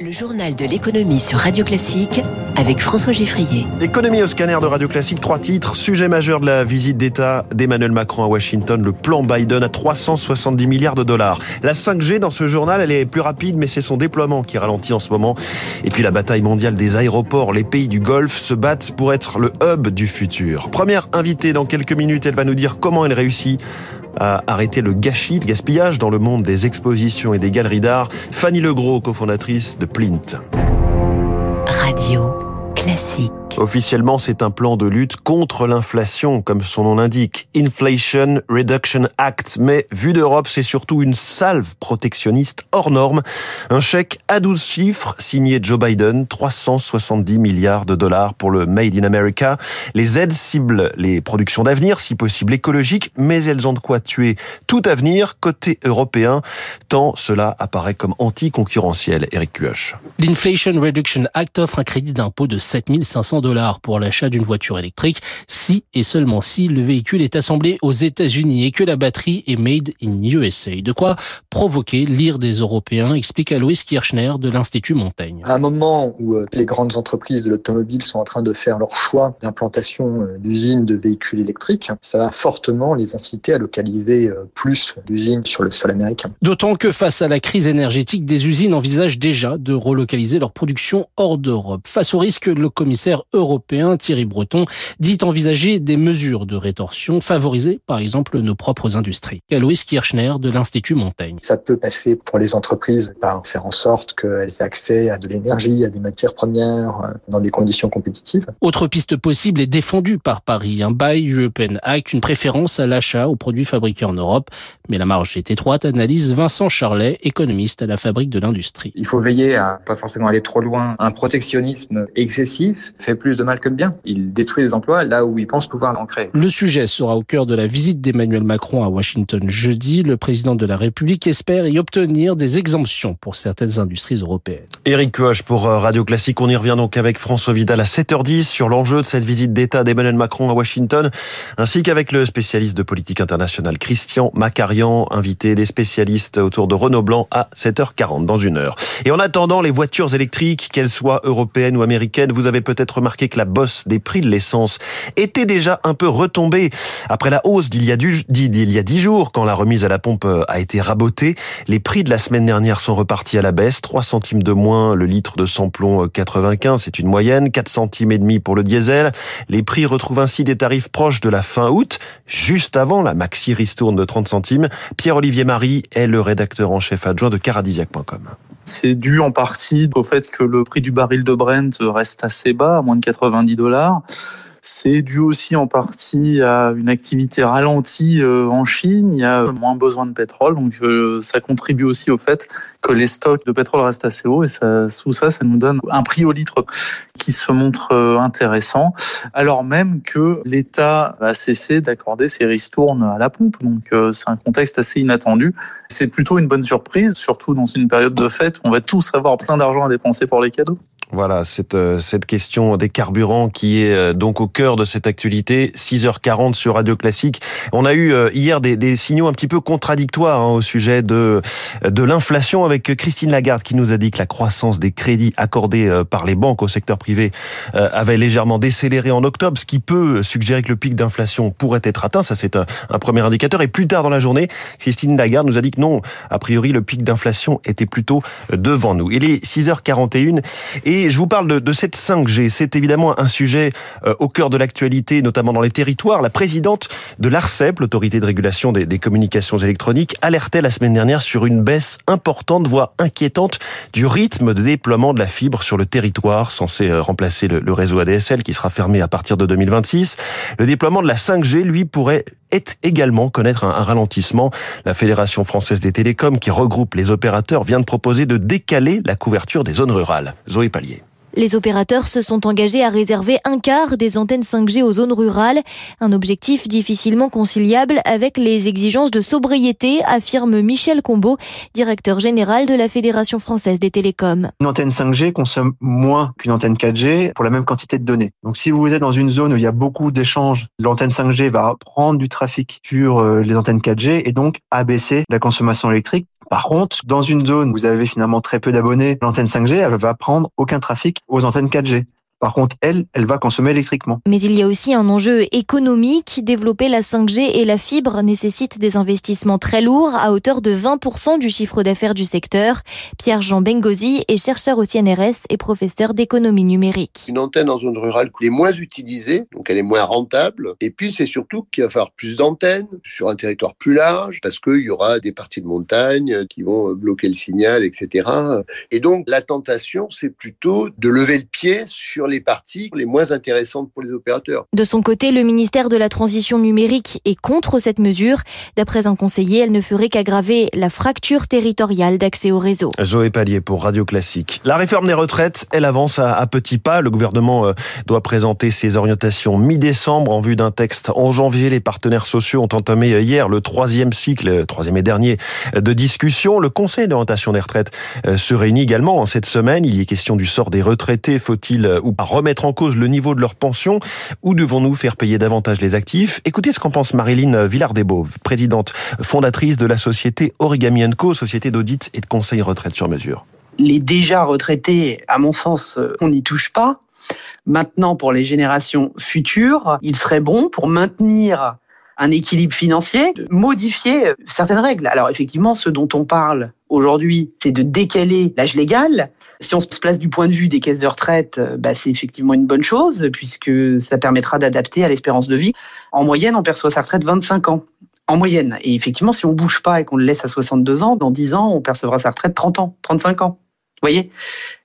Le journal de l'économie sur Radio Classique avec François Giffrier. L'économie au scanner de Radio Classique, trois titres. Sujet majeur de la visite d'État d'Emmanuel Macron à Washington, le plan Biden à 370 milliards de dollars. La 5G dans ce journal, elle est plus rapide, mais c'est son déploiement qui ralentit en ce moment. Et puis la bataille mondiale des aéroports. Les pays du Golfe se battent pour être le hub du futur. Première invitée dans quelques minutes, elle va nous dire comment elle réussit à arrêter le gâchis, le gaspillage dans le monde des expositions et des galeries d'art. Fanny Legros, cofondatrice de Plint. Radio classique. Officiellement, c'est un plan de lutte contre l'inflation, comme son nom l'indique. Inflation Reduction Act. Mais vu d'Europe, c'est surtout une salve protectionniste hors norme. Un chèque à 12 chiffres signé Joe Biden, 370 milliards de dollars pour le Made in America. Les aides ciblent les productions d'avenir, si possible écologiques, mais elles ont de quoi tuer tout avenir côté européen, tant cela apparaît comme anticoncurrentiel. Eric. L'Inflation Reduction Act offre un crédit d'impôt de 7500 dollars pour l'achat d'une voiture électrique si et seulement si le véhicule est assemblé aux États-Unis et que la batterie est made in USA. De quoi provoquer l'ire des Européens, explique Alois Kirchner de l'Institut Montaigne. À un moment où euh, les grandes entreprises de l'automobile sont en train de faire leur choix d'implantation euh, d'usines de véhicules électriques, ça va fortement les inciter à localiser euh, plus d'usines sur le sol américain. D'autant que face à la crise énergétique, des usines envisagent déjà de relocaliser leur production hors d'Europe. Face au risque, le commissaire européen Thierry Breton dit envisager des mesures de rétorsion favoriser par exemple nos propres industries. Alois Kirchner de l'Institut Montaigne. Ça peut passer pour les entreprises par faire en sorte qu'elles aient accès à de l'énergie, à des matières premières euh, dans des conditions compétitives. Autre piste possible est défendue par Paris, un Buy European Act, une préférence à l'achat aux produits fabriqués en Europe. Mais la marge est étroite, analyse Vincent Charlet, économiste à la fabrique de l'industrie. Il faut veiller à pas forcément aller trop loin. Un protectionnisme excessif fait plus de mal que de bien. Il détruit les emplois là où il pense pouvoir en créer. Le sujet sera au cœur de la visite d'Emmanuel Macron à Washington jeudi. Le président de la République espère y obtenir des exemptions pour certaines industries européennes. Éric Coche pour euh, Radio Classique. On y revient donc avec François Vidal à 7h10 sur l'enjeu de cette visite d'État d'Emmanuel Macron à Washington, ainsi qu'avec le spécialiste de politique internationale Christian Macarian, invité des spécialistes autour de Renault Blanc à 7h40 dans une heure. Et en attendant, les voitures électriques, qu'elles soient européennes ou américaines, vous avez peut-être remarqué que la bosse des prix de l'essence était déjà un peu retombée après la hausse d'il y a dix jours quand la remise à la pompe a été rabotée. Les prix de la semaine dernière sont repartis à la baisse, 3 centimes de moins le litre de samplon 95, c'est une moyenne, 4 centimes et demi pour le diesel. Les prix retrouvent ainsi des tarifs proches de la fin août, juste avant la maxi ristourne de 30 centimes. Pierre-Olivier Marie est le rédacteur en chef adjoint de caradisiac.com. C'est dû en partie au fait que le prix du baril de Brent reste assez bas, à moins de 90 dollars. C'est dû aussi en partie à une activité ralentie euh, en Chine. Il y a moins besoin de pétrole, donc euh, ça contribue aussi au fait que les stocks de pétrole restent assez hauts. Et ça, sous ça, ça nous donne un prix au litre qui se montre euh, intéressant, alors même que l'État a cessé d'accorder ses ristournes à la pompe. Donc c'est un contexte assez inattendu. C'est plutôt une bonne surprise, surtout dans une période de fête où on va tous avoir plein d'argent à dépenser pour les cadeaux. Voilà, cette, euh, cette question des carburants qui est euh, donc au cœur de cette actualité. 6h40 sur Radio Classique. On a eu euh, hier des, des signaux un petit peu contradictoires hein, au sujet de, de l'inflation avec Christine Lagarde qui nous a dit que la croissance des crédits accordés par les banques au secteur privé avait légèrement décéléré en octobre, ce qui peut suggérer que le pic d'inflation pourrait être atteint. Ça, c'est un, un premier indicateur. Et plus tard dans la journée, Christine Lagarde nous a dit que non, a priori, le pic d'inflation était plutôt devant nous. Il est 6h41 et et je vous parle de, de cette 5G. C'est évidemment un sujet euh, au cœur de l'actualité, notamment dans les territoires. La présidente de l'ARCEP, l'autorité de régulation des, des, communications électroniques, alertait la semaine dernière sur une baisse importante, voire inquiétante, du rythme de déploiement de la fibre sur le territoire, censé euh, remplacer le, le réseau ADSL qui sera fermé à partir de 2026. Le déploiement de la 5G, lui, pourrait est également connaître un, ralentissement. La Fédération française des télécoms, qui regroupe les opérateurs, vient de proposer de décaler la couverture des zones rurales. Zoé Pallier. Les opérateurs se sont engagés à réserver un quart des antennes 5G aux zones rurales, un objectif difficilement conciliable avec les exigences de sobriété, affirme Michel Combeau, directeur général de la Fédération française des télécoms. Une antenne 5G consomme moins qu'une antenne 4G pour la même quantité de données. Donc si vous êtes dans une zone où il y a beaucoup d'échanges, l'antenne 5G va prendre du trafic sur euh, les antennes 4G et donc abaisser la consommation électrique Par contre, dans une zone où vous avez finalement très peu d'abonnés, l'antenne 5G, elle va prendre aucun trafic aux antennes 4G. Par contre, elle, elle va consommer électriquement. Mais il y a aussi un enjeu économique. Développer la 5G et la fibre nécessite des investissements très lourds à hauteur de 20% du chiffre d'affaires du secteur. Pierre-Jean Bengozi est chercheur au CNRS et professeur d'économie numérique. Une antenne en zone rurale est moins utilisée, donc elle est moins rentable. Et puis c'est surtout qu'il va falloir plus d'antennes sur un territoire plus large parce qu'il y aura des parties de montagne qui vont bloquer le signal, etc. Et donc la tentation, c'est plutôt de lever le pied sur les parties les moins intéressantes pour les opérateurs. De son côté, le ministère de la Transition numérique est contre cette mesure. D'après un conseiller, elle ne ferait qu'aggraver la fracture territoriale d'accès au réseau. Zoé Pallier pour Radio Classique. La réforme des retraites, elle avance à, petits pas. Le gouvernement euh, doit présenter ses orientations mi-décembre en vue d'un texte en janvier. Les partenaires sociaux ont entamé euh, hier le troisième cycle, euh, troisième et dernier, de discussion. Le Conseil d'orientation des retraites se réunit également en cette semaine. Il y est question du sort des retraités. Faut-il ou à remettre en cause le niveau de leur pension ou devons-nous faire payer davantage les actifs? Écoutez ce qu'en pense Marilyn Villardebo, présidente fondatrice de la société Origami Co, société d'audit et de conseil retraite sur mesure. Les déjà retraités, à mon sens, on n'y touche pas. Maintenant, pour les générations futures, il serait bon pour maintenir un équilibre financier, de modifier certaines règles. Alors effectivement, ce dont on parle aujourd'hui, c'est de décaler l'âge légal. Si on se place du point de vue des caisses de retraite, euh, bah, c'est effectivement une bonne chose puisque ça permettra d'adapter à l'espérance de vie. En moyenne, on perçoit sa retraite 25 ans. En moyenne. Et effectivement, si on bouge pas et qu'on le laisse à 62 ans, dans 10 ans, on percevra sa retraite 30 ans, 35 ans. Vous voyez?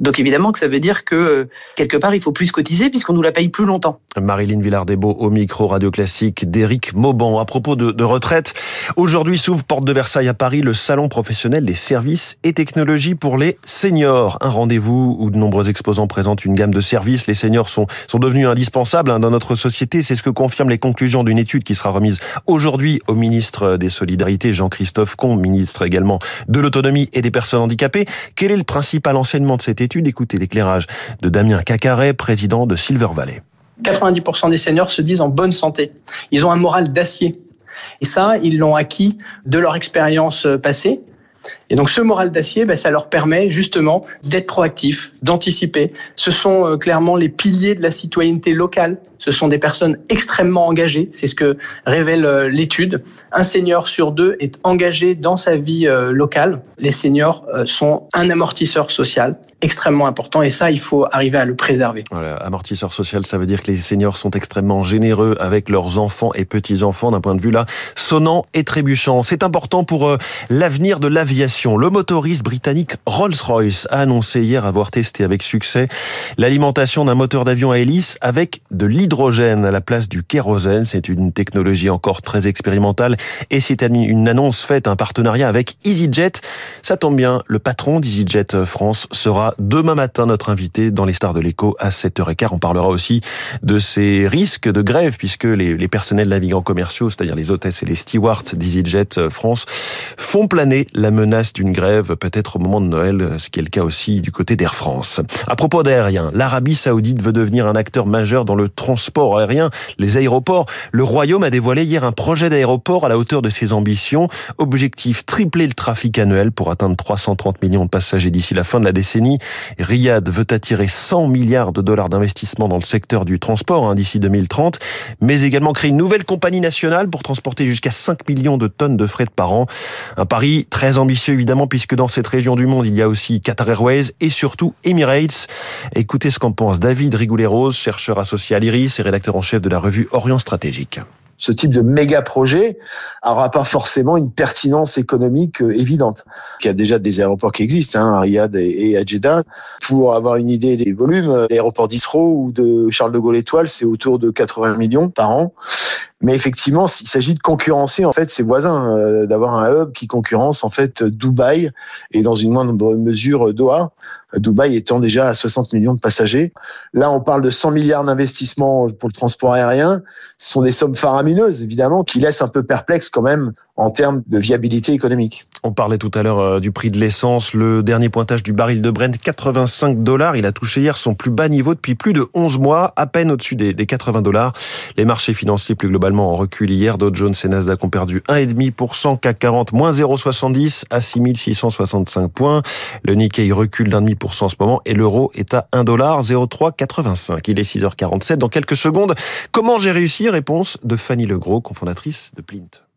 Donc évidemment que ça veut dire que euh, quelque part il faut plus cotiser puisqu'on nous la paye plus longtemps. Marilyn Villardebo au micro radio classique d'Éric Mauban. À propos de, de retraite, aujourd'hui s'ouvre porte de Versailles à Paris le salon professionnel des services et technologies pour les seniors. Un rendez-vous où de nombreux exposants présentent une gamme de services. Les seniors sont, sont devenus indispensables hein, dans notre société. C'est ce que confirment les conclusions d'une étude qui sera remise aujourd'hui au ministre des Solidarités, Jean-Christophe Combe, ministre également de l'autonomie et des personnes handicapées. Quel est le principal enseignement de cette Écoutez l'éclairage de Damien Cacaret, président de Silver Valley. 90% des seniors se disent en bonne santé. Ils ont un moral d'acier. Et ça, ils l'ont acquis de leur expérience passée. Et donc ce moral d'acier, ben, ça leur permet justement d'être proactifs, d'anticiper. Ce sont euh, clairement les piliers de la citoyenneté locale. Ce sont des personnes extrêmement engagées. C'est ce que révèle euh, l'étude. Un senior sur deux est engagé dans sa vie euh, locale. Les seniors sont un amortisseur social extrêmement important et ça, il faut arriver à le préserver. Amortisseur social, ça veut dire que les seniors sont extrêmement généreux avec leurs enfants et petits-enfants d'un point de vue là sonnant et trébuchant. C'est important pour l'avenir de l'aviation le motoriste britannique Rolls-Royce a annoncé hier avoir testé avec succès l'alimentation d'un moteur d'avion à hélice avec de l'hydrogène à la place du kérosène. C'est une technologie encore très expérimentale et c'est une annonce faite, un partenariat avec EasyJet. Ça tombe bien, le patron d'EasyJet France sera demain matin notre invité dans les stars de l'écho à 7h15. On parlera aussi de ces risques de grève puisque les, les personnels navigants commerciaux, c'est-à-dire les hôtesses et les stewards d'EasyJet France, font planer la menace d'une grève peut-être au moment de Noël, ce qui est le cas aussi du côté d'Air France. À propos d'aérien, l'Arabie Saoudite veut devenir un acteur majeur dans le transport aérien, les aéroports. Le Royaume a dévoilé hier un projet d'aéroport à la hauteur de ses ambitions. Objectif tripler le trafic annuel pour atteindre 330 millions de passagers d'ici la fin de la décennie. Riyad veut attirer 100 milliards de dollars d'investissement dans le secteur du transport hein, d'ici 2030, mais également créer une nouvelle compagnie nationale pour transporter jusqu'à 5 millions de tonnes de fret par an. Un pari très ambitieux évidemment, puisque dans cette région du monde, il y a aussi Qatar Airways et surtout Emirates. Écoutez ce qu'en pense David Rigoulet-Rose, chercheur associé à l'IRIS et rédacteur en chef de la revue Orient Stratégique ce type de méga projet n'aura pas forcément une pertinence économique euh, évidente. Il y a déjà des aéroports qui existent, hein, et à. Pour avoir une idée des volumes, l'aéroport d'Israël ou de Charles de Gaulle Étoile, c'est autour de 80 millions par an. Mais effectivement, il s'agit de concurrencer en fait ses voisins, euh, d'avoir un hub qui concurrence en fait Dubaï et dans une moindre mesure Doha. Dubaï étant déjà à 60 millions de passagers. Là, on parle de 100 milliards d'investissements pour le transport aérien. Ce sont des sommes faramineuses, évidemment, qui laissent un peu perplexe quand même en termes de viabilité économique. On parlait tout à l'heure euh, du prix de l'essence. Le dernier pointage du baril de Brent, 85 dollars. Il a touché hier son plus bas niveau depuis plus de 11 mois, à peine au-dessus des 80 dollars. Les marchés financiers plus globalement en recul hier. Dow Jones et Nasdaq ont perdu 1,5%, CAC 40 moins 0,70 à 6665 points. Le Nikkei recule d'un demi pour cent en ce moment et l'euro est à 1,0385. Il est 6h47. Dans quelques secondes, comment j'ai réussi? Réponse de Fanny Legros, cofondatrice de Plint.